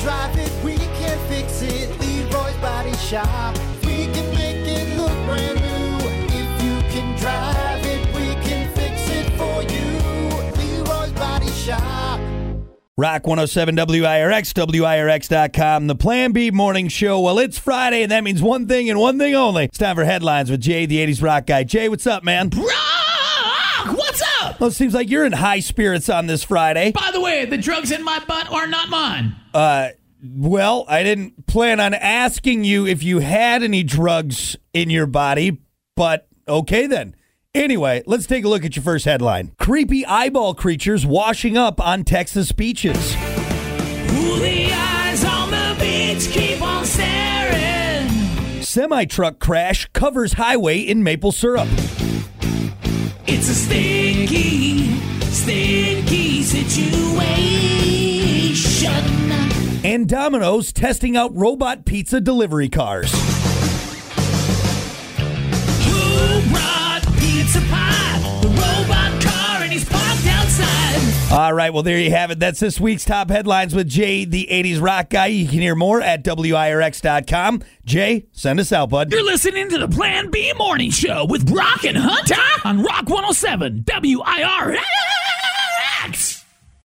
drive it, we can fix it. Leroy's Body Shop. We can make it look brand new. If you can drive it, we can fix it for you. Leroy's Body Shop. Rock 107 WIRX, WIRX.com, the Plan B morning show. Well, it's Friday, and that means one thing and one thing only. It's time for headlines with Jay, the 80s rock guy. Jay, what's up, man? Rock! Well, it seems like you're in high spirits on this Friday. By the way, the drugs in my butt are not mine. Uh, well, I didn't plan on asking you if you had any drugs in your body, but okay then. Anyway, let's take a look at your first headline. Creepy eyeball creatures washing up on Texas beaches. Ooh, the eyes on the beach keep on staring. Semi truck crash covers highway in maple syrup. It's a stinky. And Domino's testing out robot pizza delivery cars. Who brought pizza pie? The robot car and he's parked outside. All right, well, there you have it. That's this week's top headlines with Jay, the 80s rock guy. You can hear more at WIRX.com. Jay, send us out, bud. You're listening to the Plan B Morning Show with Brock and Hunter on Rock 107 WIR facts.